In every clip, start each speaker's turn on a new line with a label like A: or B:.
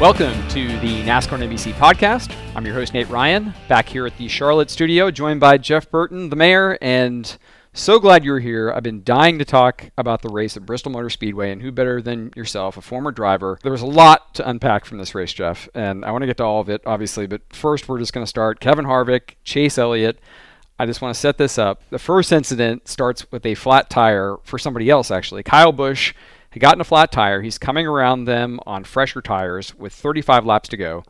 A: Welcome to the NASCAR NBC podcast. I'm your host, Nate Ryan, back here at the Charlotte studio, joined by Jeff Burton, the mayor, and so glad you're here. I've been dying to talk about the race at Bristol Motor Speedway, and who better than yourself, a former driver? There was a lot to unpack from this race, Jeff, and I want to get to all of it, obviously, but first we're just going to start Kevin Harvick, Chase Elliott. I just want to set this up. The first incident starts with a flat tire for somebody else, actually. Kyle Busch he got in a flat tire. He's coming around them on fresher tires with 35 laps to go.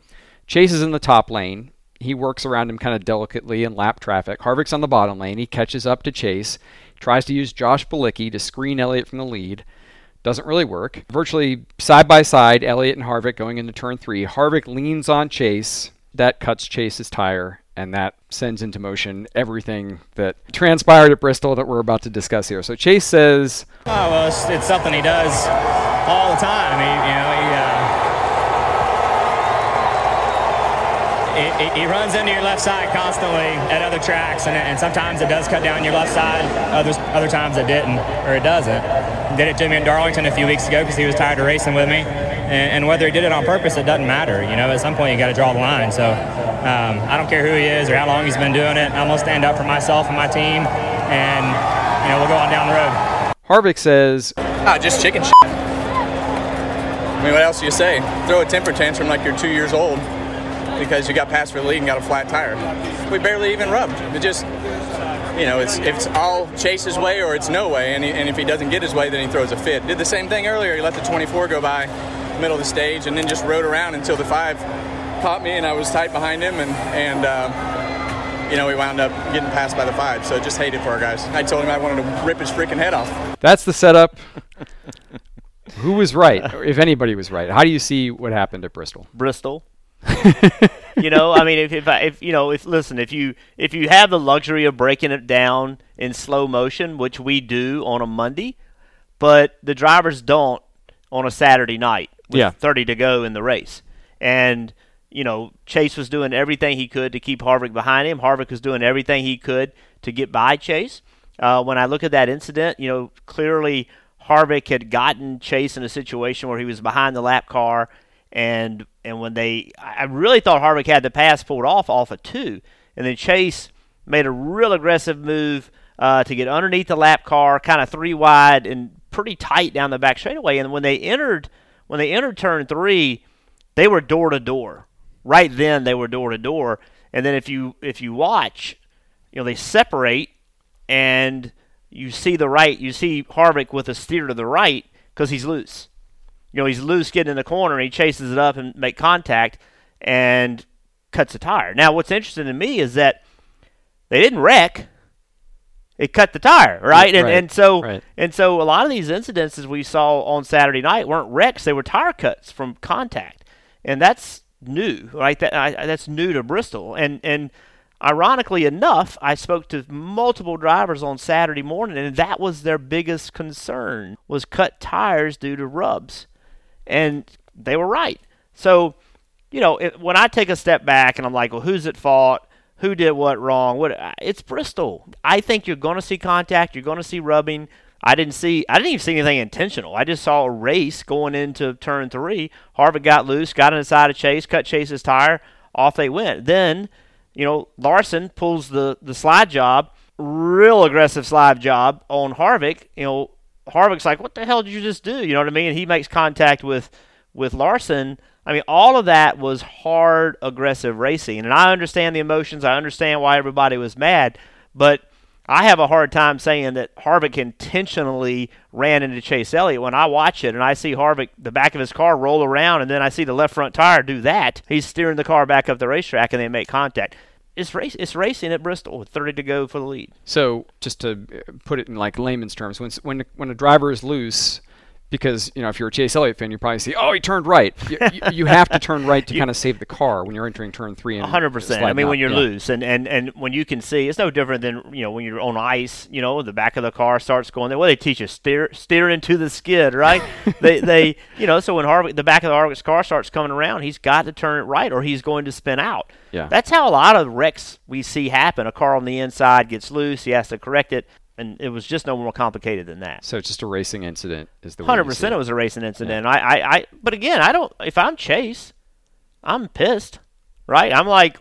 A: Chase is in the top lane. He works around him kind of delicately in lap traffic. Harvick's on the bottom lane. He catches up to Chase, tries to use Josh Bilicki to screen Elliott from the lead. Doesn't really work. Virtually side by side, Elliott and Harvick going into turn three. Harvick leans on Chase. That cuts Chase's tire, and that sends into motion everything that transpired at Bristol that we're about to discuss here. So Chase says,
B: "Oh well, it's, it's something he does all the time. He, you know, he, uh, he, he, runs into your left side constantly at other tracks, and, and sometimes it does cut down your left side. Others, other times it didn't, or it doesn't. Did it to me in Darlington a few weeks ago because he was tired of racing with me, and, and whether he did it on purpose, it doesn't matter. You know, at some point you got to draw the line. So." Um, I don't care who he is or how long he's been doing it. I'm gonna stand up for myself and my team, and you know we'll go on down the road.
A: Harvick says,
C: "Ah, just chicken shit." I mean, what else do you say? Throw a temper tantrum like you're two years old because you got passed for the lead and got a flat tire. We barely even rubbed. It just, you know, it's if it's all Chase's way or it's no way, and, he, and if he doesn't get his way, then he throws a fit. Did the same thing earlier. He let the 24 go by, middle of the stage, and then just rode around until the five caught me, and I was tight behind him, and and uh, you know we wound up getting passed by the five. So just hated for our guys. I told him I wanted to rip his freaking head off.
A: That's the setup. Who was right, if anybody was right? How do you see what happened at Bristol?
D: Bristol. you know, I mean, if if, I, if you know, if listen, if you if you have the luxury of breaking it down in slow motion, which we do on a Monday, but the drivers don't on a Saturday night with
A: yeah.
D: 30 to go in the race, and you know, Chase was doing everything he could to keep Harvick behind him. Harvick was doing everything he could to get by Chase. Uh, when I look at that incident, you know, clearly Harvick had gotten Chase in a situation where he was behind the lap car, and and when they, I really thought Harvick had the pass pulled off off of two, and then Chase made a real aggressive move uh, to get underneath the lap car, kind of three wide and pretty tight down the back straightaway. And when they entered, when they entered turn three, they were door to door right then they were door to door. And then if you if you watch, you know they separate, and you see the right, you see Harvick with a steer to the right because he's loose. You know he's loose getting in the corner. And he chases it up and make contact and cuts a tire. Now what's interesting to me is that they didn't wreck. It cut the tire, right? And
A: right.
D: and so
A: right.
D: and so a lot of these incidences we saw on Saturday night weren't wrecks; they were tire cuts from contact, and that's new, right? That I, that's new to Bristol, and and ironically enough, I spoke to multiple drivers on Saturday morning, and that was their biggest concern was cut tires due to rubs, and they were right. So, you know, it, when I take a step back and I'm like, well, who's at fault? Who did what wrong? What? It's Bristol. I think you're going to see contact. You're going to see rubbing. I didn't see I didn't even see anything intentional. I just saw a race going into turn three. Harvick got loose, got inside of Chase, cut Chase's tire, off they went. Then, you know, Larson pulls the, the slide job, real aggressive slide job on Harvick. You know, Harvick's like, What the hell did you just do? You know what I mean? And he makes contact with with Larson. I mean, all of that was hard, aggressive racing. And I understand the emotions. I understand why everybody was mad. But I have a hard time saying that Harvick intentionally ran into Chase Elliott. When I watch it and I see Harvick, the back of his car roll around, and then I see the left front tire do that, he's steering the car back up the racetrack and they make contact. It's race. It's racing at Bristol with 30 to go for the lead.
A: So, just to put it in like layman's terms, when when when a driver is loose, because you know if you're a Chase Elliott fan, you probably see, oh, he turned right. you, you, have to turn right to kind of save the car when you're entering turn three.
D: hundred percent. I mean,
A: out.
D: when you're
A: Yeah.
D: loose, and, and and when you can see, it's no different than you know when you're on ice. You know, the back of the car starts going there. Well, they teach you steer steer into the skid, right? they they you know, so when Harvick the back of the Harvick's car starts coming around, he's got to turn it right, or he's going to spin out.
A: Yeah.
D: that's how a lot of wrecks we see happen. A car on the inside gets loose, he has to correct it, and it was just no more complicated than that.
A: So it's just a racing incident is the
D: hundred percent. it was a racing incident. I, I, I, but again, I don't. If I'm Chase, I'm pissed, right? I'm like,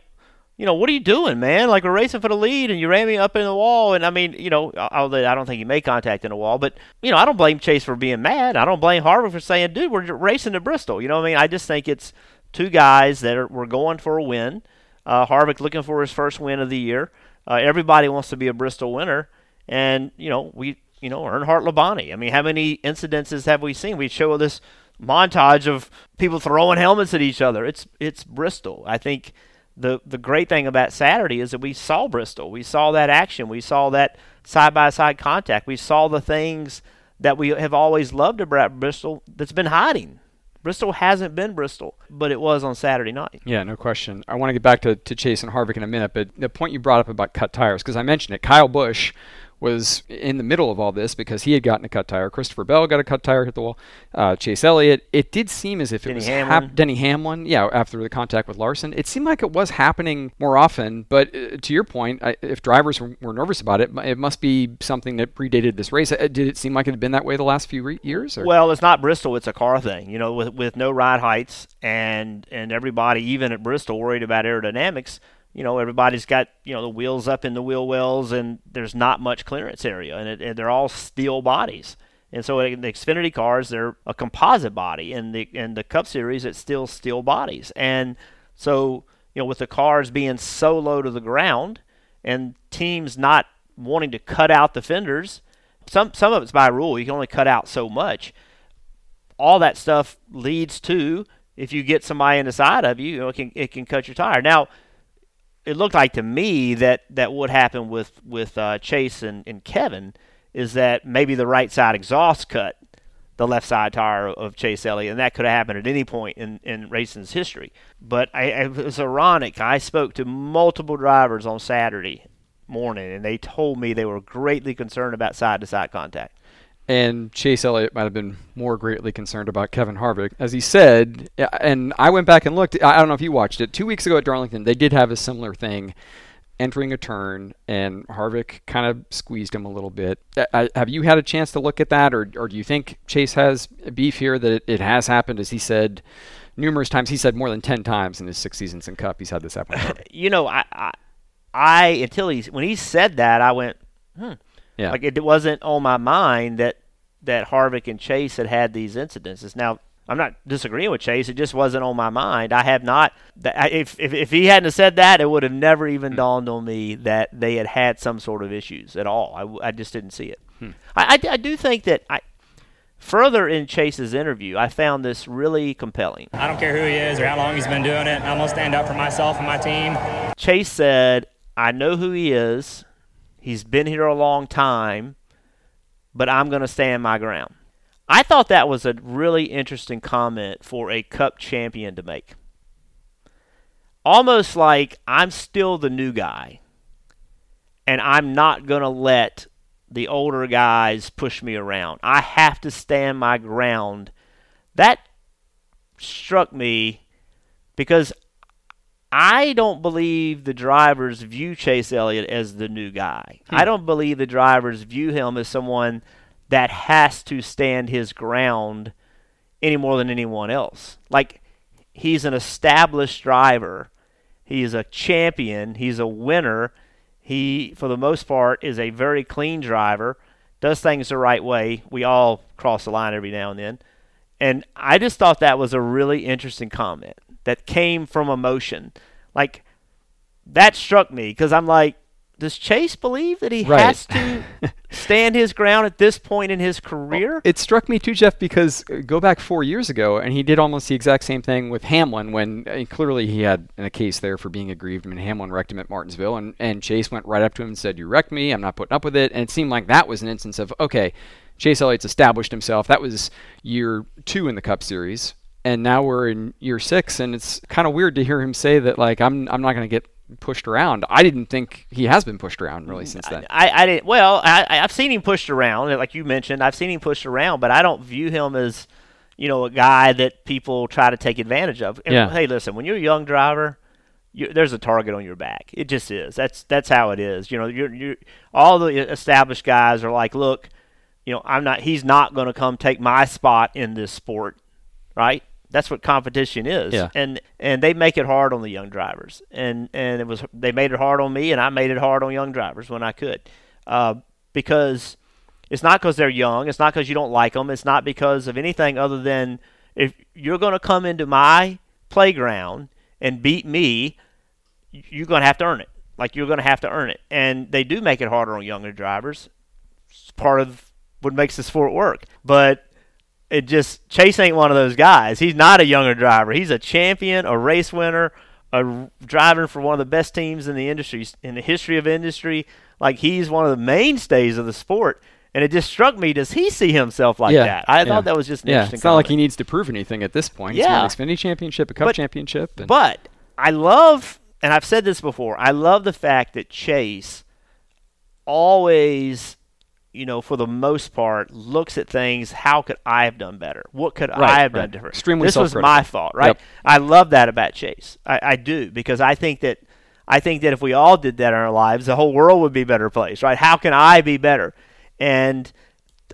D: you know, what are you doing, man? Like we're racing for the lead, and you ran me up in the wall. And I mean, you know, although I don't think he made contact in the wall, but you know, I don't blame Chase for being mad. I don't blame Harvick for saying, "Dude, we're racing to Bristol." You know what I mean? I just think it's two guys that are were going for a win. Uh, Harvick looking for his first win of the year. Uh, everybody wants to be a Bristol winner, and you know, we, you know, Earnhardt Labonte. I mean, how many incidences have we seen? We show this montage of people throwing helmets at each other. It's it's Bristol. I think the the great thing about Saturday is that we saw Bristol. We saw that action. We saw that side by side contact. We saw the things that we have always loved about Bristol that's been hiding. Bristol hasn't been Bristol, but it was on Saturday night.
A: Yeah, no question. I want to get back to, to Chase and Harvick in a minute, but the point you brought up about cut tires, because I mentioned it, Kyle Busch was in the middle of all this because he had gotten a cut tire. Christopher Bell got a cut tire, hit the wall. Uh, Chase Elliott. It did seem as if it
D: Denny
A: was
D: Hamlin.
A: hap- Denny Hamlin. Yeah, after the contact with Larson, it seemed like it was happening more often. But uh, to your point, I, if drivers were, were nervous about it, it must be something that predated this race. Uh, Did it seem like it had been that way the last few re- years? Or?
D: Well, it's not Bristol; it's a car thing. You know, with with no ride heights and and everybody, even at Bristol, worried about aerodynamics. You know, everybody's got you know the wheels up in the wheel wells, and there's not much clearance area, and, it, and they're all steel bodies. And so in the Xfinity cars, they're a composite body. and the in the Cup Series, it's still steel bodies. And so you know, with the cars being so low to the ground, and teams not wanting to cut out the fenders, some some of it's by rule. You can only cut out so much. All that stuff leads to if you get somebody in the side of you, you know, it can it can cut your tire. Now, it looked like to me that that would happen with with uh, Chase and, and Kevin is that maybe the right side exhaust cut the left side tire of Chase Elliott, and that could have happened at any point in, in racing's history. But I, it was ironic. I spoke to multiple drivers on Saturday morning, and they told me they were greatly concerned about side to side contact.
A: And Chase Elliott might have been more greatly concerned about Kevin Harvick, as he said. And I went back and looked. I don't know if you watched it. Two weeks ago at Darlington, they did have a similar thing, entering a turn, and Harvick kind of squeezed him a little bit. Uh, Have you had a chance to look at that, or, or do you think Chase has beef here that it, it has happened, as he said numerous times? He said more than ten times in his six seasons in Cup, he's had this happen.
D: You know, I, I, I until he when he said that, I went, hmm.
A: Yeah.
D: Like it wasn't on my mind that that Harvick and Chase had had these incidences. Now I'm not disagreeing with Chase. It just wasn't on my mind. I have not. If if, if he hadn't said that, it would have never even hmm. dawned on me that they had had some sort of issues at all. I, I just didn't see it. Hmm. I, I, I do think that I further in Chase's interview, I found this really compelling.
B: I don't care who he is or how long he's been doing it. I'm gonna stand up for myself and my team.
D: Chase said, I know who he is. He's been here a long time, but I'm going to stand my ground. I thought that was a really interesting comment for a cup champion to make. Almost like I'm still the new guy, and I'm not going to let the older guys push me around. I have to stand my ground. That struck me because I don't believe the drivers view Chase Elliott as the new guy. Hmm. I don't believe the drivers view him as someone that has to stand his ground any more than anyone else. Like he's an established driver. He is a champion. He's a winner. He, for the most part, is a very clean driver. Does things the right way. We all cross the line every now and then. And I just thought that was a really interesting comment that came from emotion. Like, that struck me because I'm like, does Chase believe that he
A: Right.
D: has to stand his ground at this point in his career?
A: It struck me too, Jeff, because uh, go back four years ago, and he did almost the exact same thing with Hamlin when uh, clearly he had a case there for being aggrieved. I mean, Hamlin wrecked him at Martinsville, and, and Chase went right up to him and said, You wrecked me. I'm not putting up with it. And it seemed like that was an instance of, okay, Chase Elliott's established himself. That was year two in the Cup Series. And now we're in year six, and it's kind of weird to hear him say that, like, I'm, I'm not going to get pushed around. I didn't think he has been pushed around really mm, since then.
D: I, I didn't. Well, I, I- I've seen him pushed around, like you mentioned. I've seen him pushed around, but I don't view him as, you know, a guy that people try to take advantage of. And,
A: Yeah.
D: Hey, listen, when you're a young driver, you, there's a target on your back. It just is. That's that's how it is. You know, you're you're all the established guys are like, look, you know, I'm not. He's not going to come take my spot in this sport, right? That's what competition is.
A: Yeah.
D: And and they make it hard on the young drivers. And and it was they made it hard on me, and I made it hard on young drivers when I could, uh, because it's not because they're young. It's not because you don't like them. It's not because of anything other than if you're going to come into my playground and beat me, you're going to have to earn it. Like you're going to have to earn it. And they do make it harder on younger drivers. It's part of what makes this sport work. But it just Chase ain't one of those guys. He's not a younger driver. He's a champion, a race winner, a driver for one of the best teams in the industry in the history of industry. Like he's one of the mainstays of the sport. And it just struck me, does he see himself like
A: Yeah,
D: that? I
A: yeah.
D: thought that was just an
A: Yeah,
D: interesting
A: it's not like he needs to prove anything at this point.
D: Yeah.
A: He's won an Xfinity championship, a Cup
D: But-
A: championship. And
D: But I love, and I've said this before, I love the fact that Chase always, you know, for the most part, looks at things. How could I have done better? What could
A: Right,
D: I have
A: right.
D: done different?
A: Extremely
D: this was my fault, right?
A: Yep.
D: I love that about Chase. I, I do because I think that I think that if we all did that in our lives, the whole world would be a better place, right? How can I be better? And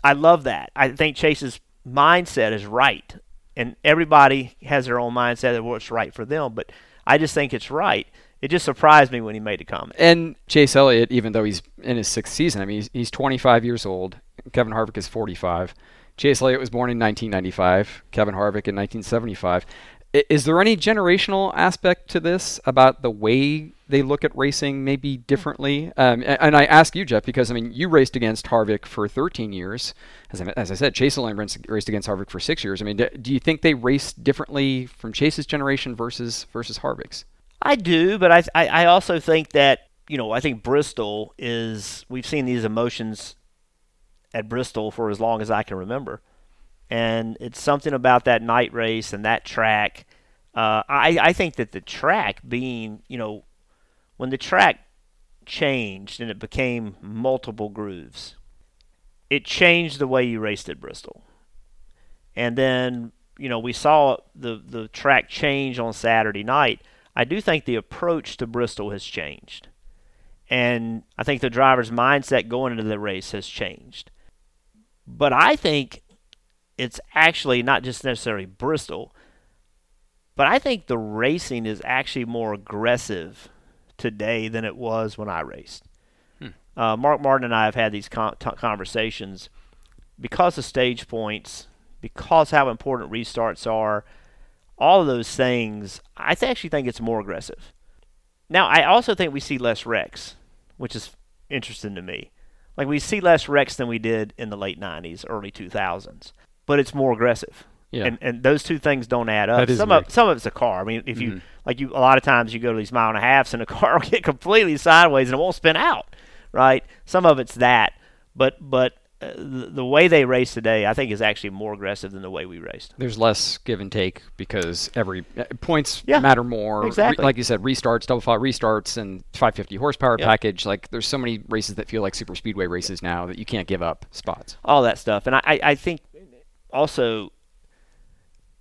D: I love that. I think Chase's mindset is right, and everybody has their own mindset of what's right for them. But I just think it's right. It just surprised me when he made a comment.
A: And Chase Elliott, even though he's in his sixth season, I mean, he's, he's 25 years old. Kevin Harvick is 45. Chase Elliott was born in 1995. Kevin Harvick in 1975. I- Is there any generational aspect to this about the way they look at racing maybe differently? Um, a- and I ask you, Jeff, because I mean, you raced against Harvick for 13 years. As I, as I said, Chase raced raced against Harvick for six years. I mean, do, do you think they race differently from Chase's generation versus versus Harvick's?
D: I do, but I, I I also think that you know I think Bristol is we've seen these emotions at Bristol for as long as I can remember, and it's something about that night race and that track. Uh, I I think that the track being you know when the track changed and it became multiple grooves, it changed the way you raced at Bristol, and then you know we saw the the track change on Saturday night. I do think the approach to Bristol has changed. And I think the driver's mindset going into the race has changed. But I think it's actually not just necessarily Bristol, but I think the racing is actually more aggressive today than it was when I raced. Uh, Mark Martin and I have had these con- t- conversations because of stage points, because how important restarts are all of those things, I actually think it's more aggressive. Now, I also think we see less wrecks, which is interesting to me. Like we see less wrecks than we did in the late '90s, early 2000s, but it's more aggressive.
A: Yeah.
D: And and those two things don't add up. Some
A: weird.
D: of some of it's a car. I mean, if you
A: Mhm.
D: like you a lot of times you go to these mile and a halfs and the car will get completely sideways and it won't spin out, right? Some of it's that, but but the, the way they race today, I think, is actually more aggressive than the way we raced.
A: there's less give and take because every uh, points
D: Yeah,
A: matter more. Re-
D: exactly.
A: like you said, restarts, double file restarts, and 550 horsepower
D: Yep.
A: package. Like there's so many races that feel like super speedway races now that you can't give up spots.
D: all that stuff. And I, I think also,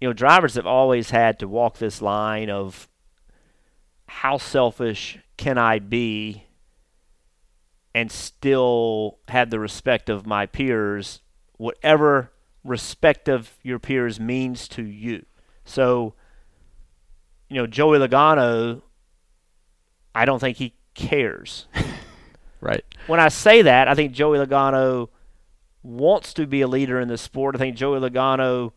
D: you know, drivers have always had to walk this line of how selfish can I be and still have the respect of my peers, whatever respect of your peers means to you. So, you know, Joey Logano, I don't think he cares
A: Right.
D: when I say that, I think Joey Logano wants to be a leader in the sport. I think Joey Logano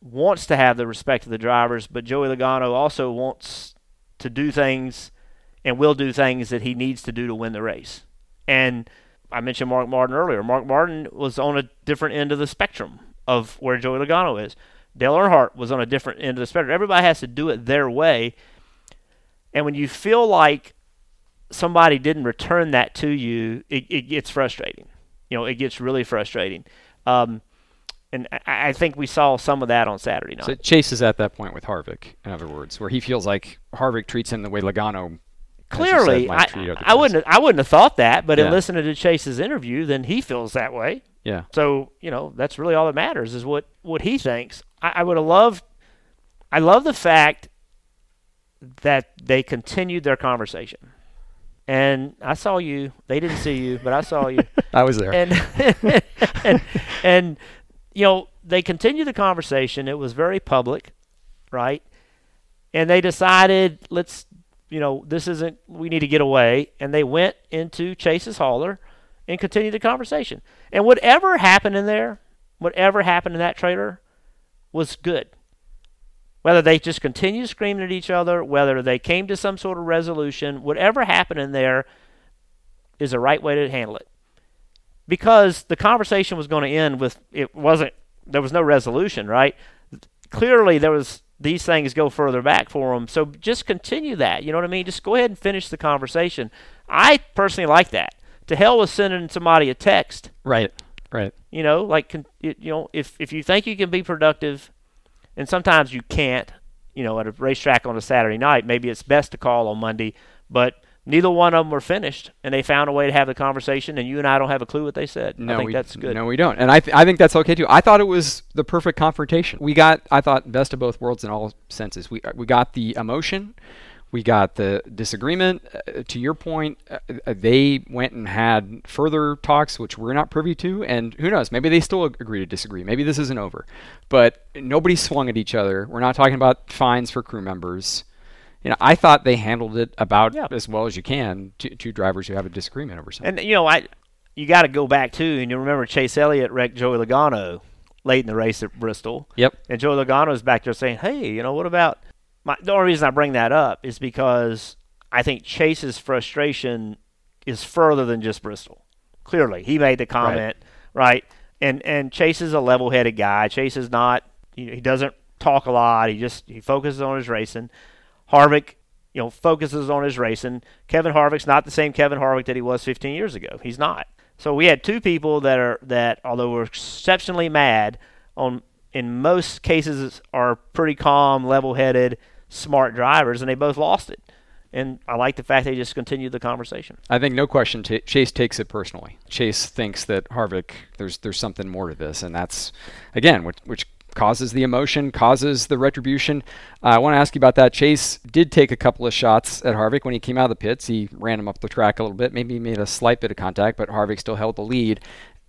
D: wants to have the respect of the drivers, but Joey Logano also wants to do things and will do things that he needs to do to win the race. And I mentioned Mark Martin earlier. Mark Martin was on a different end of the spectrum of where Joey Logano is. Dale Earnhardt was on a different end of the spectrum. Everybody has to do it their way. And when you feel like somebody didn't return that to you, it, it gets frustrating. You know, it gets really frustrating. Um, and I, I think we saw some of that on Saturday night.
A: So Chase is at that point with Harvick, in other words, where he feels like Harvick treats him the way Logano. You said,
D: Clearly, I, I wouldn't I wouldn't have thought that, but
A: Yeah.
D: in listening to Chase's interview, then he feels that way.
A: Yeah.
D: So you know that's really all that matters is what what he thinks. I, I would have loved. I love the fact that they continued their conversation, and I saw you. They didn't see you, but I saw you.
A: I was there.
D: and and, and you know they continued the conversation. It was very public. right? And they decided, let's, you know, this isn't, we need to get away. And they went into Chase's hauler and continued the conversation. And whatever happened in there, whatever happened in that trailer was good. Whether they just continued screaming at each other, whether they came to some sort of resolution, whatever happened in there is the right way to handle it. Because the conversation was going to end with it wasn't there was no resolution, right? Clearly there was these things go further back for them. So just continue that. You know what I mean? Just go ahead and finish the conversation. I personally like that. To hell with sending somebody a text.
A: Right. Right.
D: You know, like you know, if if you think you can be productive, and sometimes you can't, you know, at a racetrack on a Saturday night, maybe it's best to call on Monday. But neither one of them were finished, and they found a way to have the conversation. And you and I don't have a clue what they said.
A: No,
D: I think
A: we,
D: that's good.
A: No, we don't, and I th- I think that's okay too. I thought it was the perfect confrontation. We got I thought best of both worlds in all senses. We we got the emotion. We got the disagreement. Uh, to your point, uh, they went and had further talks, which we're not privy to. And who knows? Maybe they still agree to disagree. Maybe this isn't over. But nobody swung at each other. We're not talking about fines for crew members. You know, I thought they handled it about
D: Yeah.
A: as well as you can. Two, two drivers who have a disagreement over something.
D: And you know, I you got to go back too, and you remember Chase Elliott wrecked Joey Logano late in the race at Bristol.
A: yep.
D: And Joey Logano's back there saying, "Hey, you know what about?" My, the only reason I bring that up is because I think Chase's frustration is further than just Bristol. Clearly, he made the comment, right? And and Chase is a level-headed guy. Chase is not. Know, he doesn't talk a lot. He just he focuses on his racing. Harvick, you know, focuses on his racing. Kevin Harvick's not the same Kevin Harvick that he was 15 years ago. He's not. So we had two people that are that although were exceptionally mad on in most cases are pretty calm, level-headed, smart drivers, and they both lost it. And I like the fact they just continued the conversation.
A: I think no question Ch- Chase takes it personally. Chase thinks that Harvick there's there's something more to this, and that's again which, which causes the emotion, causes the retribution. Uh, I want to ask you about that. Chase did take a couple of shots at Harvick when he came out of the pits. He ran him up the track a little bit, maybe made a slight bit of contact, but Harvick still held the lead.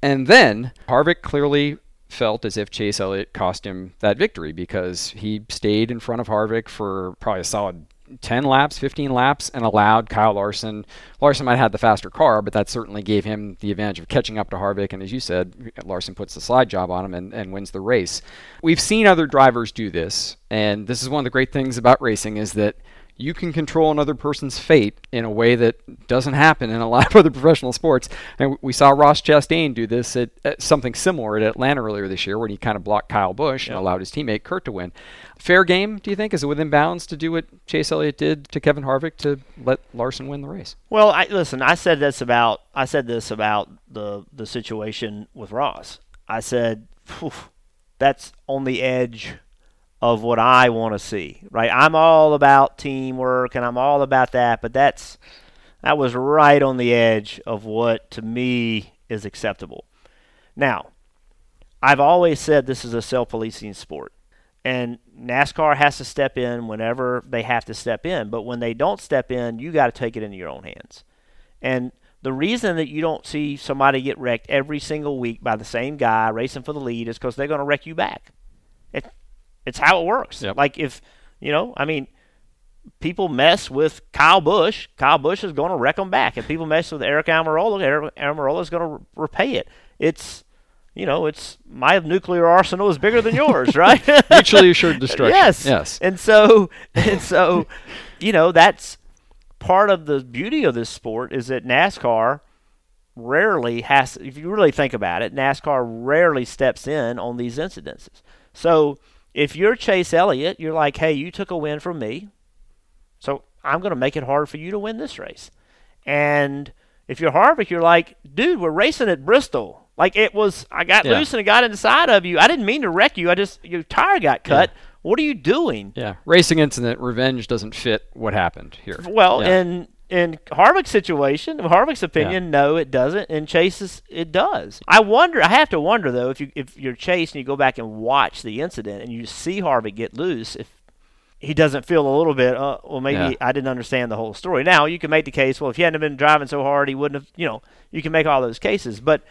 A: And then Harvick clearly felt as if Chase Elliott cost him that victory because he stayed in front of Harvick for probably a solid 10 laps, 15 laps, and allowed Kyle Larson. Larson might have had the faster car, but that certainly gave him the advantage of catching up to Harvick. And as you said, Larson puts the slide job on him and, and wins the race. We've seen other drivers do this, and this is one of the great things about racing is that you can control another person's fate in a way that doesn't happen in a lot of other professional sports. And we saw Ross Chastain do this at, at something similar at Atlanta earlier this year when he kind of blocked Kyle Busch and allowed his teammate Kurt to win. Fair game, do you think? Is it within bounds to do what Chase Elliott did to Kevin Harvick to let Larson win the race?
D: Well, I listen. I said this about I said this about the the situation with Ross. I said "Phew, that's on the edge of what I want to see. Right? I'm all about teamwork and I'm all about that, but that's that was right on the edge of what to me is acceptable. Now, I've always said this is a self-policing sport. And NASCAR has to step in whenever they have to step in. But when they don't step in, you got to take it into your own hands. And the reason that you don't see somebody get wrecked every single week by the same guy racing for the lead is because they're going to wreck you back. It's how it works.
A: Yep.
D: Like if, you know, I mean, people mess with Kyle Busch, Kyle Busch is going to wreck them back. If people mess with Eric Almirola, Eric Almirola is going to repay it. It's, you know, it's my nuclear arsenal is bigger than yours, right?
A: Mutually assured destruction.
D: Yes.
A: Yes.
D: And so, and so, you know, that's part of the beauty of this sport is that NASCAR rarely has, if you really think about it, NASCAR rarely steps in on these incidences. So if you're Chase Elliott, you're like, hey, you took a win from me, so I'm going to make it hard for you to win this race. And if you're Harvick, you're like, dude, we're racing at Bristol. Like it was, I got
A: Yeah.
D: loose and it got inside of you. I didn't mean to wreck you. I just your tire got cut. What are you doing?
A: Yeah. Racing incident, revenge doesn't fit what happened here.
D: Well,
A: Yeah.
D: in in Harvick's situation, in Harvick's opinion, no, it doesn't. In Chase's, it does. I wonder. I have to wonder though, if you if you're Chase and you go back and watch the incident and you see Harvick get loose, if he doesn't feel a little bit, uh, well, maybe
A: Yeah.
D: I didn't understand the whole story. Now you can make the case, well, if he hadn't been driving so hard, he wouldn't have. You know, you can make all those cases, but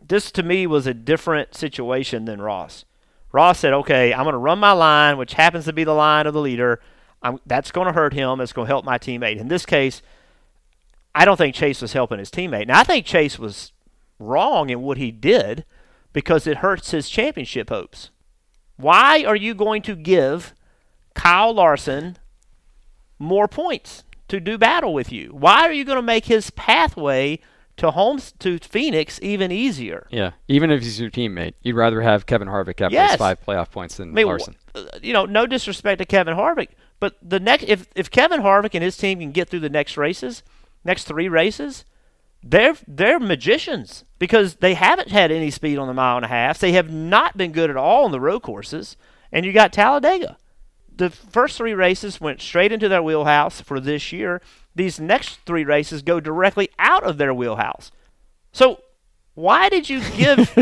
D: this to me was a different situation than Ross. Ross said, "Okay, I'm going to run my line, which happens to be the line of the leader. I'm, that's going to hurt him. It's going to help my teammate. In this case, I don't think Chase was helping his teammate. Now, I think Chase was wrong in what he did because it hurts his championship hopes. Why are you going to give Kyle Larson more points to do battle with you? Why are you going to make his pathway to home to Phoenix even easier?
A: Yeah, even if he's your teammate, you'd rather have Kevin Harvick have
D: Yes.
A: those five playoff points than
D: I mean,
A: Larson.
D: uh, you know, no disrespect to Kevin Harvick, but the next if if Kevin Harvick and his team can get through the next races, next three races, they're they're magicians because they haven't had any speed on the mile and a half. They have not been good at all on the road courses, and you got Talladega. The first three races went straight into their wheelhouse for this year. These next three races go directly out of their wheelhouse. So why did you give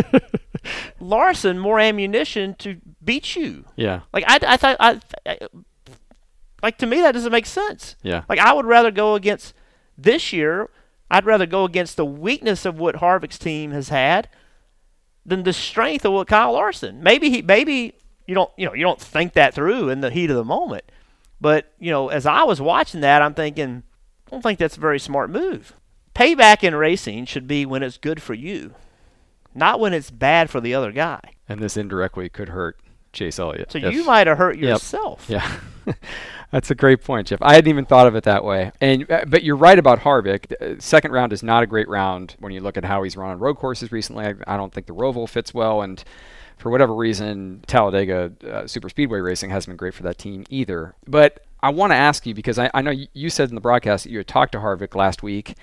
D: Larson more ammunition to beat you?
A: Yeah,
D: Like I, I thought, I, I, like to me that doesn't make sense.
A: yeah,
D: Like I would rather go against this year. I'd rather go against the weakness of what Harvick's team has had than the strength of what Kyle Larson. Maybe he, maybe you don't, you know, you don't think that through in the heat of the moment. But you know, as I was watching that, I'm thinking, I don't think that's a very smart move. Payback in racing should be when it's good for you, not when it's bad for the other guy.
A: and this indirectly could hurt Chase Elliott.
D: So
A: if-
D: you might have hurt
A: Yep.
D: yourself.
A: Yeah, that's a great point, Jeff. I hadn't even thought of it that way. And uh, but you're right about Harvick. Uh, Second round is not a great round when you look at how he's run on road courses recently. I, I don't think the Roval fits well, and for whatever reason, Talladega uh, Super Speedway racing hasn't been great for that team either. But I want to ask you because I, I know you, you said in the broadcast that you had talked to Harvick last week,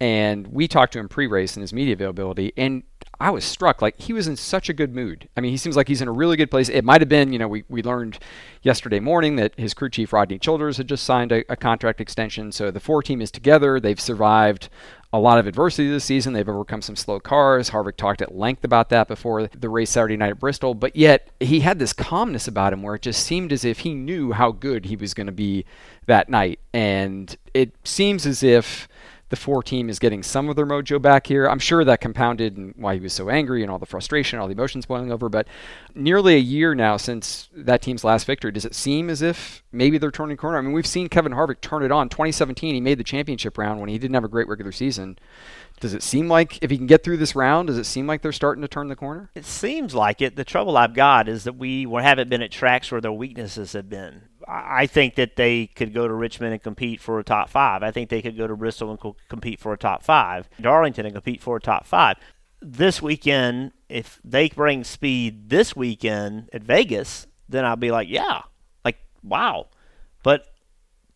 A: and we talked to him pre-race in his media availability, and I was struck. Like he was in such a good mood. I mean, he seems like he's in a really good place. It might have been, you know, we, we learned yesterday morning that his crew chief Rodney Childers had just signed a, a contract extension. So the four team is together. They've survived a lot of adversity this season. They've overcome some slow cars. Harvick talked at length about that before the race Saturday night at Bristol. But yet he had this calmness about him where it just seemed as if he knew how good he was going to be that night. And it seems as if the four team is getting some of their mojo back here. I'm sure that compounded and why he was so angry and all the frustration, all the emotions boiling over. But nearly a year now since that team's last victory, does it seem as if maybe they're turning corner? I mean, we've seen Kevin Harvick turn it on. 2017, he made the championship round when he didn't have a great regular season. Does it seem like if he can get through this round, does it seem like they're starting to turn the corner?
D: It seems like it. The trouble I've got is that we haven't been at tracks where their weaknesses have been. I think that they could go to Richmond and compete for a top five. I think they could go to Bristol and co- compete for a top five. Darlington and compete for a top five. This weekend, if they bring speed this weekend at Vegas, then I'll be like, yeah, like wow. But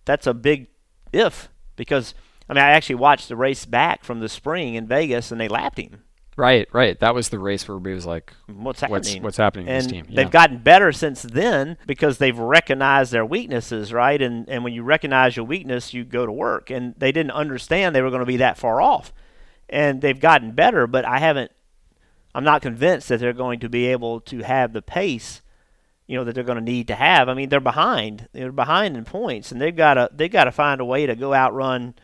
D: that's a big if because I mean I actually watched the race back from the spring in Vegas and they lapped him.
A: Right, right. That was the race where everybody was like,
D: What's
A: What's-
D: happening?
A: what's happening to
D: and
A: this team? Yeah.
D: They've gotten better since then because they've recognized their weaknesses, right? And and when you recognize your weakness, you go to work. And they didn't understand they were going to be that far off, and they've gotten better. But I haven't. I'm not convinced that they're going to be able to have the pace, you know, that they're going to need to have. I mean, they're behind. They're behind in points, and they've got to they've got to find a way to go outrun.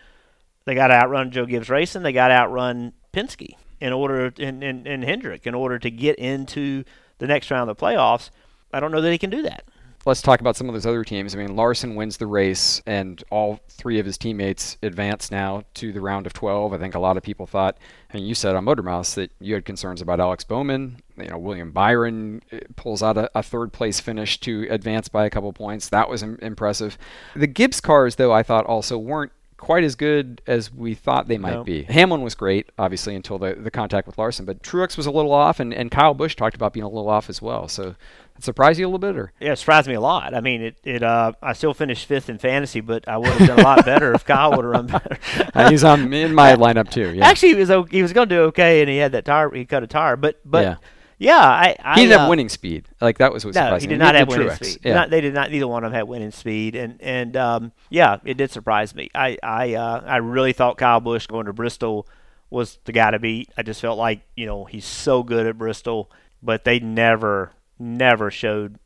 D: They got to outrun Joe Gibbs Racing. They got to outrun Penske in order and and, and Hendrick in order to get into the next round of the playoffs. I don't know that he can do that.
A: let's talk about some of those other teams. I mean, Larson wins the race, and all three of his teammates advance now to the round of 12. I think a lot of people thought, and you said on Motor Mouse that you had concerns about Alex Bowman. You know, William Byron uh, pulls out a, a third place finish to advance by a couple points. That was Im- impressive. The Gibbs cars, though, I thought also weren't quite as good as we thought they might
D: No.
A: be. Hamlin was great, obviously, until the, the contact with Larson, but Truex was a little off, and, and Kyle Busch talked about being a little off as well. So, it surprised you a little bit, or?
D: Yeah, it surprised me a lot. I mean, it it uh, I still finished fifth in fantasy, but I would have done a lot better if Kyle would have run better.
A: He's on in my lineup too. Yeah.
D: Actually, he was o- he was going to do okay, and he had that tire. He cut a tire, but but
A: Yeah.
D: Yeah, I, I
A: he didn't
D: uh,
A: have winning speed. Like that was what
D: No,
A: surprised me.
D: he did not have winning
A: Truex.
D: speed.
A: Yeah.
D: Not, they did not. Neither one of them had winning speed, and and um, yeah, it did surprise me. I I uh, I really thought Kyle Busch going to Bristol was the guy to beat. I just felt like you know he's so good at Bristol, but they never never showed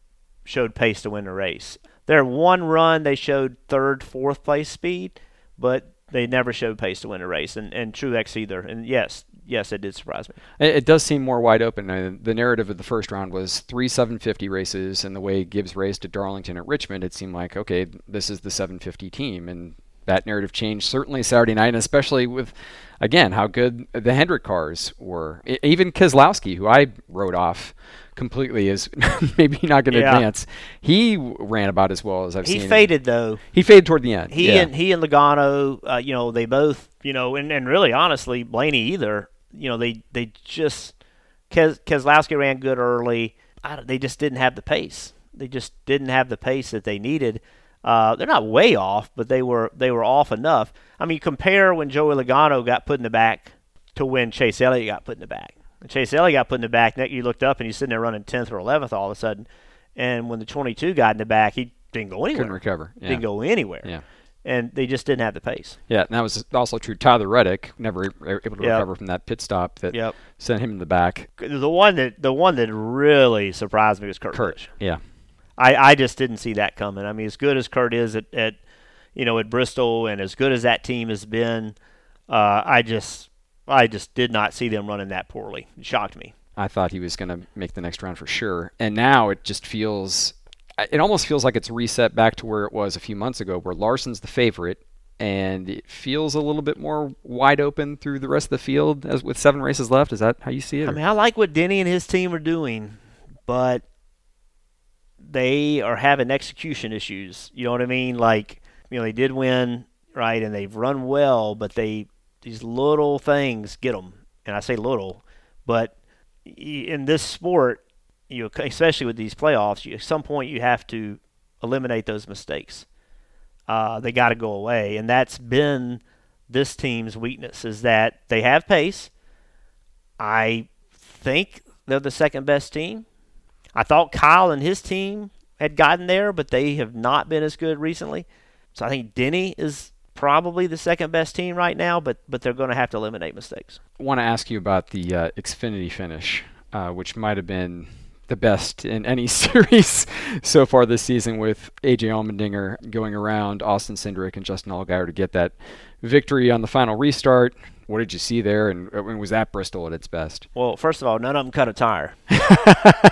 D: showed pace to win the race. Their one run they showed third, fourth place speed, but they never showed pace to win a race, and and Truex either. And yes, yes, it did surprise me.
A: It, it does seem more wide open. Uh, the narrative of the first round was three 750 races, and the way Gibbs raced at Darlington at Richmond, it seemed like okay, this is the 750 team, and that narrative changed certainly Saturday night, and especially with again how good the Hendrick cars were. I, even Keselowski, who I wrote off completely is maybe not going to
D: Yeah.
A: advance, he ran about as well as I've
D: He
A: seen. him.
D: faded though.
A: He faded toward the end.
D: He
A: yeah.
D: and he and Logano, uh, you know, they both, you know, and, and really honestly, Blaney either, you know, they they just Kes, Keselowski ran good early. They just didn't have the pace. They just didn't have the pace that they needed. Uh, they're not way off, but they were they were off enough. I mean, compare when Joey Logano got put in the back to when Chase Elliott got put in the back. When Chase Elliott got put in the back, next you looked up and he's sitting there running 10th or 11th all of a sudden. And when the 22 got in the back, he didn't go anywhere.
A: couldn't recover. Yeah.
D: Didn't go anywhere
A: Yeah.
D: And they just didn't have the pace.
A: Yeah, and that was also true. Tyler Reddick never able to
D: Yep.
A: recover from that pit stop that
D: Yep.
A: sent him in the back.
D: The one that the one that really surprised me was Kurt.
A: Kurt.
D: Busch.
A: Yeah.
D: I, I just didn't see that coming. I mean, as good as Kurt is at, at you know at Bristol, and as good as that team has been, uh, I just I just did not see them running that poorly. It shocked me.
A: I thought he was going to make the next round for sure. And now it just feels, it almost feels like it's reset back to where it was a few months ago, where Larson's the favorite, and it feels a little bit more wide open through the rest of the field as with seven races left. Is that how you see it?
D: I mean, I like what Denny and his team are doing, but they are having execution issues. You know what I mean? Like, you know, they did win, right, and they've run well, but they these little things get them. And I say little, but in this sport, you know, especially with these playoffs, you, at some point you have to eliminate those mistakes. Uh, they got to go away, and that's been this team's weakness is that they have pace. I think they're the second best team. I thought Kyle and his team had gotten there, but they have not been as good recently. So I think Denny is probably the second best team right now, but but they're going to have to eliminate mistakes.
A: I want to ask you about the uh, Xfinity finish, uh, which might have been the best in any series so far this season, with AJ Allmendinger going around Austin Cindric and Justin Allgaier to get that victory on the final restart. What did you see there, and uh, was that Bristol at its best?
D: Well, first of all, none of them cut a tire.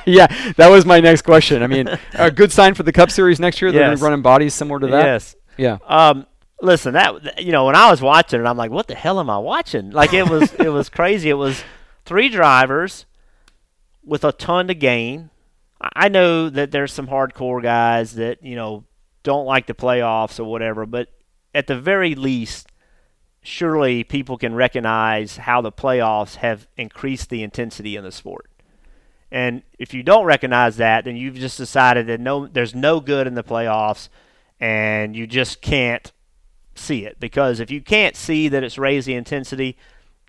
A: yeah, that was my next question. I mean, a good sign for the Cup Series next year. They're going
D: Yes.
A: to be running bodies similar to that.
D: Yes.
A: Yeah.
D: Um, listen, that you know, when I was watching it, I'm like, what the hell am I watching? Like it was it was crazy. It was three drivers with a ton to gain. I know that there's some hardcore guys that you know don't like the playoffs or whatever, but at the very least, surely people can recognize how the playoffs have increased the intensity in the sport. And if you don't recognize that, then you've just decided that no, there's no good in the playoffs, and you just can't see it because if you can't see that it's raised the intensity,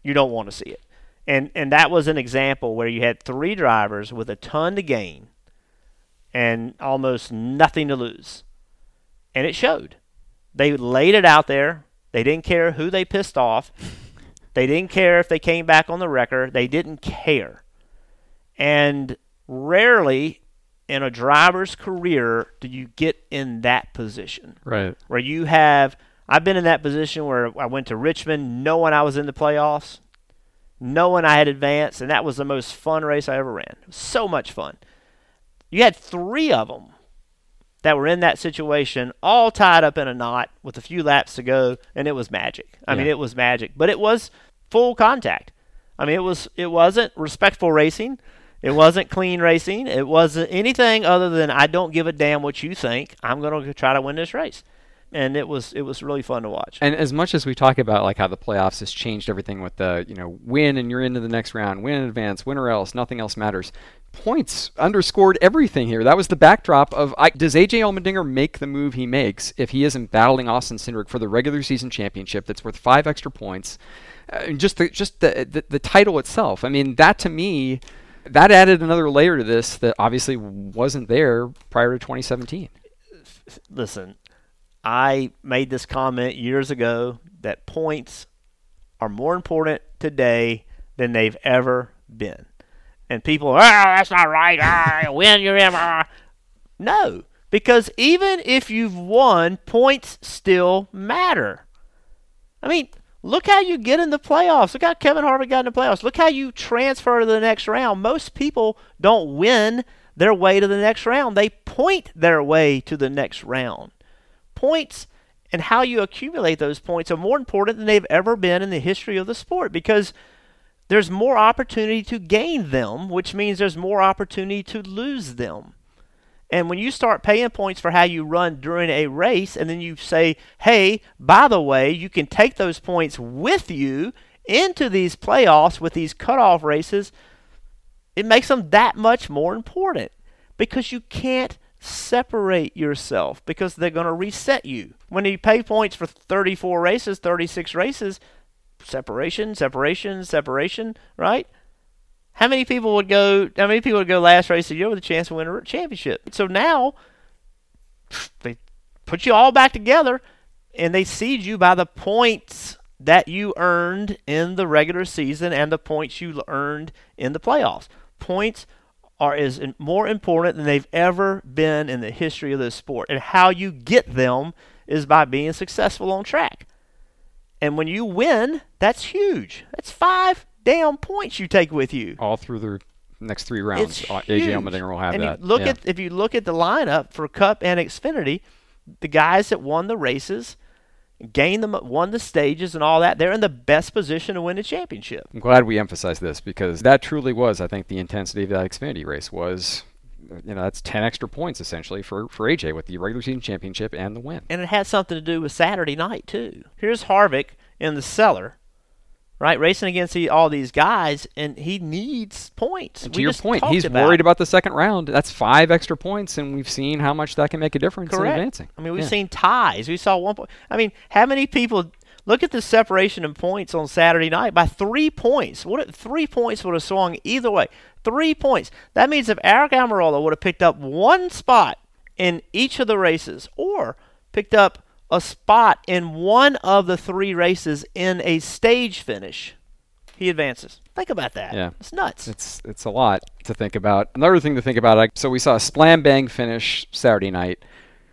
D: you don't want to see it. And and that was an example where you had three drivers with a ton to gain and almost nothing to lose. And it showed. They laid it out there. They didn't care who they pissed off. They didn't care if they came back on the record. They didn't care. And rarely in a driver's career do you get in that position
A: Right.
D: where you have I've been in that position where I went to Richmond knowing I was in the playoffs, knowing I had advanced, and that was the most fun race I ever ran. So much fun. You had three of them that were in that situation, all tied up in a knot with a few laps to go, and it was magic. I mean, it was magic, but it was full contact. I mean, it was it wasn't respectful racing. It wasn't clean racing. It wasn't anything other than I don't give a damn what you think. I'm going to try to win this race. And it was it was really fun to watch.
A: And as much as we talk about like how the playoffs has changed everything with the you know win and you're into the next round, win in advance, win or else, nothing else matters. Points underscored everything here. That was the backdrop of I, does AJ Allmendinger make the move he makes if he isn't battling Austin Cindric for the regular season championship that's worth five extra points, uh, and just the just the, the the title itself. I mean that to me. That added another layer to this that obviously wasn't there prior to 2017.
D: Listen, I made this comment years ago that points are more important today than they've ever been. And people, ah, that's not right. Ah, win, in. Ah. No, because even if you've won, points still matter. I mean, Look how you get in the playoffs. Look how Kevin Harvick got in the playoffs. Look how you transfer to the next round. Most people don't win their way to the next round. They point their way to the next round. Points and how you accumulate those points are more important than they've ever been in the history of the sport because there's more opportunity to gain them, which means there's more opportunity to lose them. And when you start paying points for how you run during a race, and then you say, hey, by the way, you can take those points with you into these playoffs with these cutoff races, it makes them that much more important because you can't separate yourself because they're going to reset you. When you pay points for 34 races, 36 races, separation, separation, separation, right? How many people would go? How many people would go last race of the year with a chance to win a championship? So now they put you all back together, and they seed you by the points that you earned in the regular season and the points you earned in the playoffs. Points are is more important than they've ever been in the history of this sport, and how you get them is by being successful on track. And when you win, that's huge. That's five damn points you take with you.
A: All through the next three rounds.
D: It's
A: Uh. AJ Allmendinger will have
D: and
A: that.
D: Look
A: Yeah.
D: at if you look at the lineup for Cup and Xfinity, the guys that won the races, gained them, won the stages and all that, they're in the best position to win the championship.
A: I'm glad we emphasized this because that truly was, I think, the intensity of that Xfinity race was, you know, that's 10 extra points essentially for, for AJ with the regular season championship and the win.
D: And it had something to do with Saturday night too. Here's Harvick in the cellar, right, racing against the, all these guys, and he needs points.
A: And to
D: We
A: your point, he's
D: about
A: worried about the second round. That's five extra points, and we've seen how much that can make a difference
D: Correct.
A: in advancing.
D: I mean, we've
A: Yeah.
D: seen ties. We saw one point. I mean, how many people look at the separation in points on Saturday night by three points? What three points would have swung either way? Three points. That means if Eric Almirola would have picked up one spot in each of the races, or picked up a spot in one of the three races in a stage finish, he advances. Think about that.
A: Yeah.
D: It's nuts.
A: It's it's a lot to think about. Another thing to think about. Like, so we saw a slam bang finish Saturday night.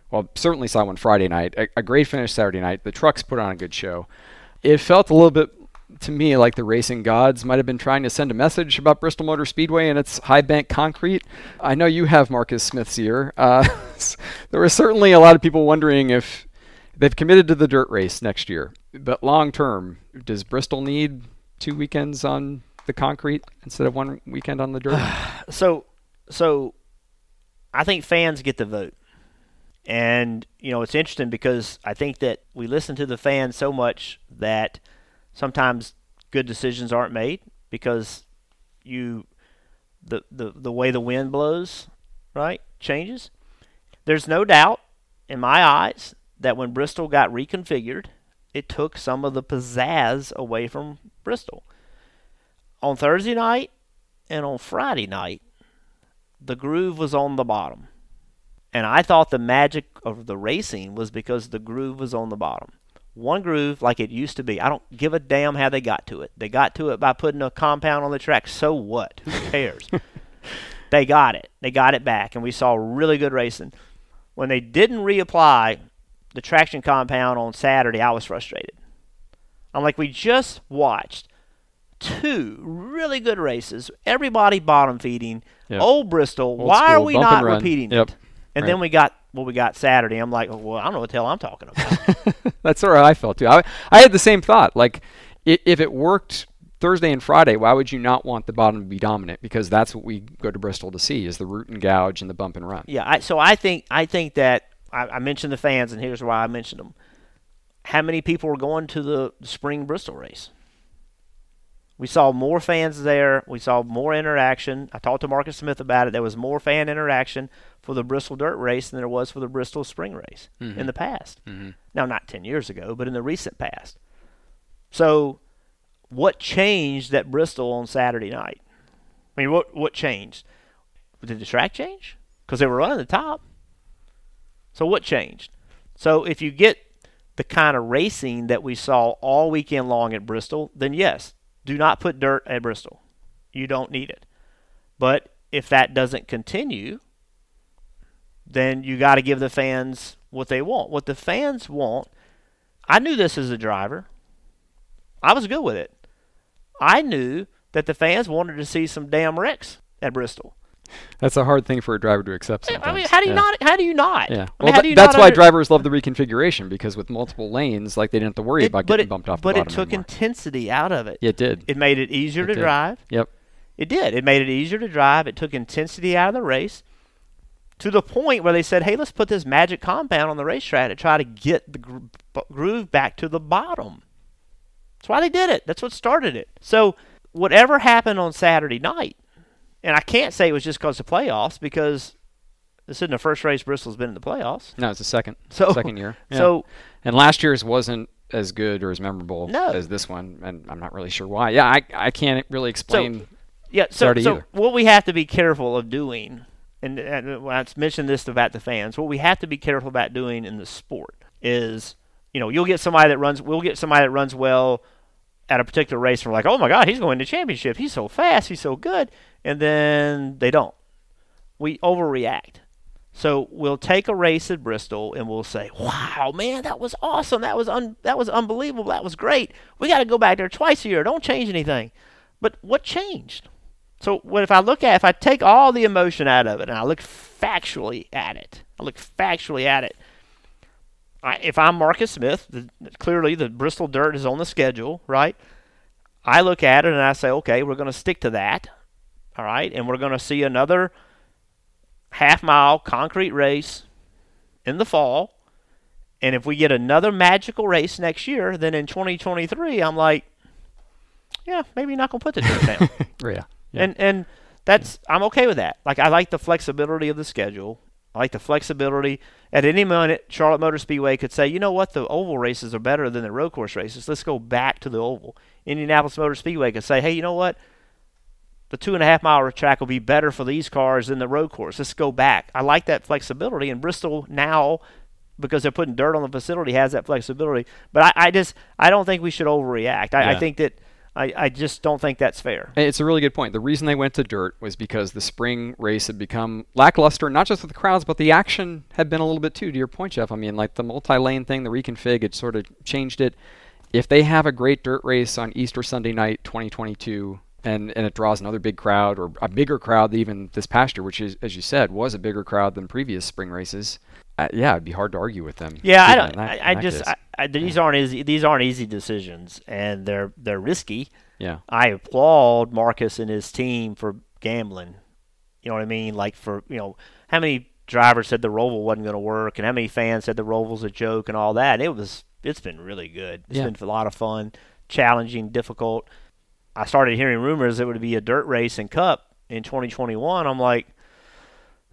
A: Well, certainly saw one Friday night. A, a great finish Saturday night. The trucks put on a good show. It felt a little bit to me like the racing gods might have been trying to send a message about Bristol Motor Speedway and its high bank concrete. I know you have Marcus Smith's ear. Uh, there were certainly a lot of people wondering if they've committed to the dirt race next year, but long term, does Bristol need two weekends on the concrete instead of one weekend on the dirt?
D: so so I think fans get the vote. And you know, it's interesting because I think that we listen to the fans so much that sometimes good decisions aren't made because you the the, the way the wind blows, right, changes. There's no doubt in my eyes that when Bristol got reconfigured, it took some of the pizzazz away from Bristol. On Thursday night and on Friday night, the groove was on the bottom. And I thought the magic of the racing was because the groove was on the bottom. One groove like it used to be. I don't give a damn how they got to it. They got to it by putting a compound on the track. So what? Who cares? they got it. They got it back, and we saw really good racing. When they didn't reapply the traction compound on Saturday, I was frustrated. I'm like, we just watched two really good races. Everybody bottom feeding.
A: Yep.
D: Old Bristol.
A: Old
D: why are we not
A: and
D: repeating
A: Yep.
D: it? And
A: Right.
D: then we got what we got Saturday. I'm like, well, I don't know what the hell I'm talking about.
A: That's where I felt too. I, I had the same thought. Like, if it worked Thursday and Friday, why would you not want the bottom to be dominant? Because that's what we go to Bristol to see: is the root and gouge and the bump and run.
D: yeah. I, so I think I think that I, I mentioned the fans, and here's why I mentioned them. How many people were going to the spring Bristol race? We saw more fans there. We saw more interaction. I talked to Marcus Smith about it. There was more fan interaction for the Bristol Dirt Race than there was for the Bristol Spring Race in mm-hmm. the past. Mm-hmm. Now, not 10 years ago, but in the recent past. So, what changed at Bristol on Saturday night? I mean, what what changed? Did the track change? Because they were running the top. So, what changed? So, if you get the kind of racing that we saw all weekend long at Bristol, then yes, do not put dirt at Bristol. You don't need it. But if that doesn't continue, then you got to give the fans what they want. What the fans want, I knew this as a driver. I was good with it. I knew that the fans wanted to see some damn wrecks at Bristol.
A: That's a hard thing for a driver to accept. Sometimes.
D: I mean, how do you
A: yeah.
D: not? How do you not?
A: Yeah.
D: I mean,
A: Well,
D: how
A: tha-
D: do you
A: that's
D: not
A: why
D: under-
A: drivers love the reconfiguration because with multiple lanes, like they didn't have to worry
D: It-
A: about
D: but
A: getting
D: it,
A: bumped off the bottom.
D: but it took
A: anymore.
D: intensity out of it.
A: It did.
D: It made it easier
A: It
D: to
A: did.
D: drive.
A: Yep.
D: It did. It made it easier to drive. It took intensity out of the race to the point where they said, "Hey, let's put this magic compound on the racetrack to try to get the gro- groove back to the bottom." That's why they did it. That's what started it. So whatever happened on Saturday night, and I can't say it was just because of the playoffs because this isn't the first race Bristol's been in the playoffs.
A: No, it's the second.
D: So
A: second year. Yeah.
D: So
A: and last year's wasn't as good or as memorable
D: No.
A: as this one, and I'm not really sure why. Yeah, I I can't really explain.
D: Yeah, so, so
A: either.
D: what we have to be careful of doing, and, and when I mentioned this about the fans, what we have to be careful about doing in the sport is, you know, you'll get somebody that runs, we'll get somebody that runs well at a particular race, and we're like, oh my God, he's going to championship, he's so fast, he's so good, and then they don't. We overreact. So we'll take a race at Bristol and we'll say, "Wow, man, that was awesome. That was un- that was unbelievable. That was great. We got to go back there twice a year. Don't change anything." But what changed? So what if I look at if I take all the emotion out of it and I look factually at it, I look factually at it. I, if I'm Marcus Smith, the, clearly the Bristol Dirt is on the schedule, right? I look at it and I say, okay, we're going to stick to that, all right, and we're going to see another half mile concrete race in the fall. And if we get another magical race next year, then in 2023, I'm like, yeah, maybe not going to put the dirt down.
A: Yeah. yeah.
D: And and that's I'm okay with that. Like I like the flexibility of the schedule. I like the flexibility. At any moment, Charlotte Motor Speedway could say, you know what, the oval races are better than the road course races. Let's go back to the oval. Indianapolis Motor Speedway could say, hey, you know what, the two and a half mile track will be better for these cars than the road course. Let's go back. I like that flexibility. And Bristol now, because they're putting dirt on the facility, has that flexibility. But I, I just I don't think we should overreact. I, I think that I, I just don't think that's fair.
A: It's a really good point. The reason they went to dirt was because the spring race had become lackluster, not just with the crowds, but the action had been a little bit too. To your point, Jeff, I mean, like the multi-lane thing, the reconfig, it sort of changed it. If they have a great dirt race on Easter Sunday night, 2022, and and it draws another big crowd or a bigger crowd than even this past year, which is, as you said, was a bigger crowd than previous spring races. Uh, yeah, it'd be hard to argue with them.
D: Yeah, I don't.
A: that-
D: I, I just. I, I, these aren't easy. These aren't easy decisions, and they're they're risky.
A: yeah.
D: I applaud Marcus and his team for gambling. You know what I mean? Like for you know how many drivers said the Roval wasn't going to work, and how many fans said the Roval's a joke and all that. It was. It's been really good. It's
A: Yeah.
D: been a lot of fun, challenging, difficult. I started hearing rumors it would be a dirt race and Cup in 2021. I'm like,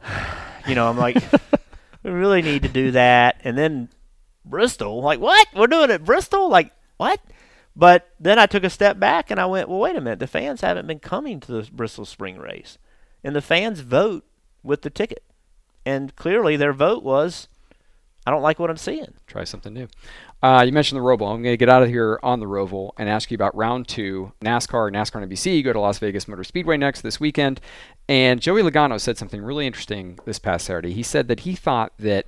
D: you know, I'm like, we really need to do that. And then Bristol, like, what? We're doing it Bristol? Like, what? But then I took a step back and I went, well, wait a minute. The fans haven't been coming to the Bristol Spring Race. And the fans vote with the ticket. And clearly their vote was, I don't like what I'm seeing.
A: try something new. Uh, you mentioned the Roval. I'm going to get out of here on the Roval and ask you about round two, NASCAR, NASCAR NBC. You go to Las Vegas Motor Speedway next this weekend. And Joey Logano said something really interesting this past Saturday. He said that he thought that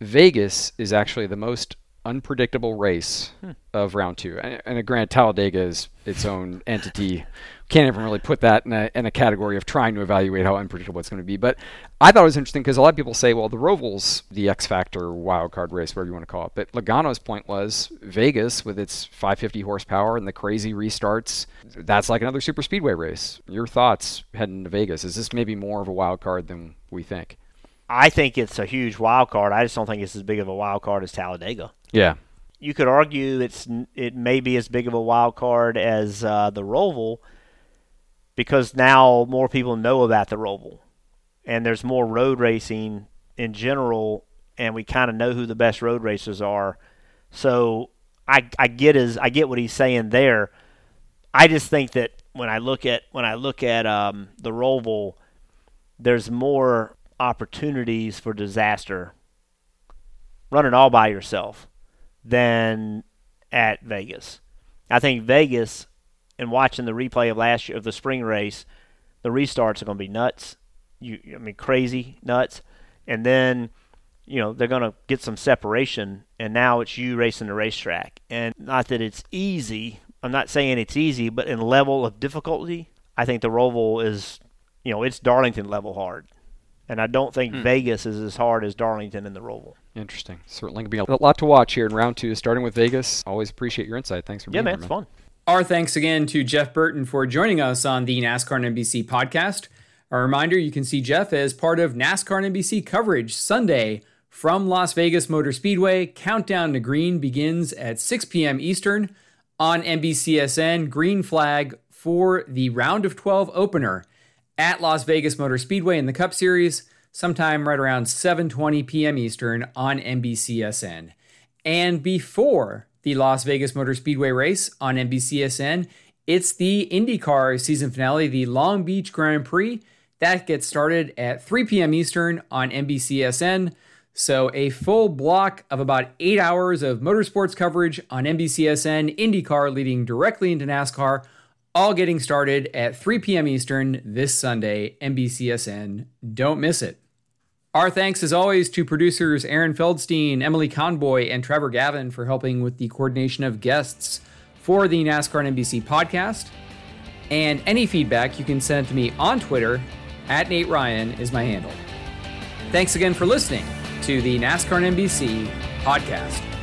A: Vegas is actually the most unpredictable race of round two. And, and granted, Talladega is its own entity. Can't even really put that in a, in a category of trying to evaluate how unpredictable it's going to be. But I thought it was interesting because a lot of people say, well, the Roval's the X Factor wild card race, whatever you want to call it. But Logano's point was Vegas, with its 550 horsepower and the crazy restarts, that's like another super speedway race. Your thoughts heading to Vegas? Is this maybe more of a wild card than we think?
D: I think it's a huge wild card. I just don't think it's as big of a wild card as Talladega.
A: Yeah.
D: You could argue it's it may be as big of a wild card as uh, the Roval because now more people know about the Roval, and there's more road racing in general, and we kind of know who the best road racers are. So I I get his I get what he's saying there. I just think that when I look at when I look at um, the Roval, there's more opportunities for disaster running all by yourself than at Vegas. I think Vegas and watching the replay of last year of the spring race, the restarts are going to be nuts. You, I mean, crazy nuts. And then, you know, they're going to get some separation, and now it's you racing the racetrack. And not that it's easy. I'm not saying it's easy, but in level of difficulty, I think the Roval is, you know, it's Darlington level hard. And I don't think
A: Hmm.
D: Vegas is as hard as Darlington in the Roval.
A: Interesting. Certainly going to be a lot to watch here in round two, starting with Vegas. Always appreciate your insight. Thanks for
D: Yeah,
A: being
D: man,
A: here, Yeah, man,
D: it's fun.
E: Our thanks again to Jeff Burton for joining us on the NASCAR on NBC podcast. A reminder you can see Jeff as part of NASCAR on NBC coverage Sunday from Las Vegas Motor Speedway. Countdown to Green begins at 6 p.m. Eastern on NBCSN. Green flag for the round of 12 opener at Las Vegas Motor Speedway in the Cup Series, sometime right around 7:20 p.m. Eastern on NBCSN. And before the Las Vegas Motor Speedway race on NBCSN, it's the IndyCar season finale, the Long Beach Grand Prix. That gets started at 3 p.m. Eastern on NBCSN. So, a full block of about eight hours of motorsports coverage on NBCSN, IndyCar leading directly into NASCAR, all getting started at 3 p.m. Eastern this Sunday, NBCSN. Don't miss it. Our thanks, as always, to producers Aaron Feldstein, Emily Conboy, and Trevor Gavin for helping with the coordination of guests for the NASCAR on NBC podcast. And any feedback you can send to me on Twitter at Nate Ryan is my handle. Thanks again for listening to the NASCAR on NBC podcast.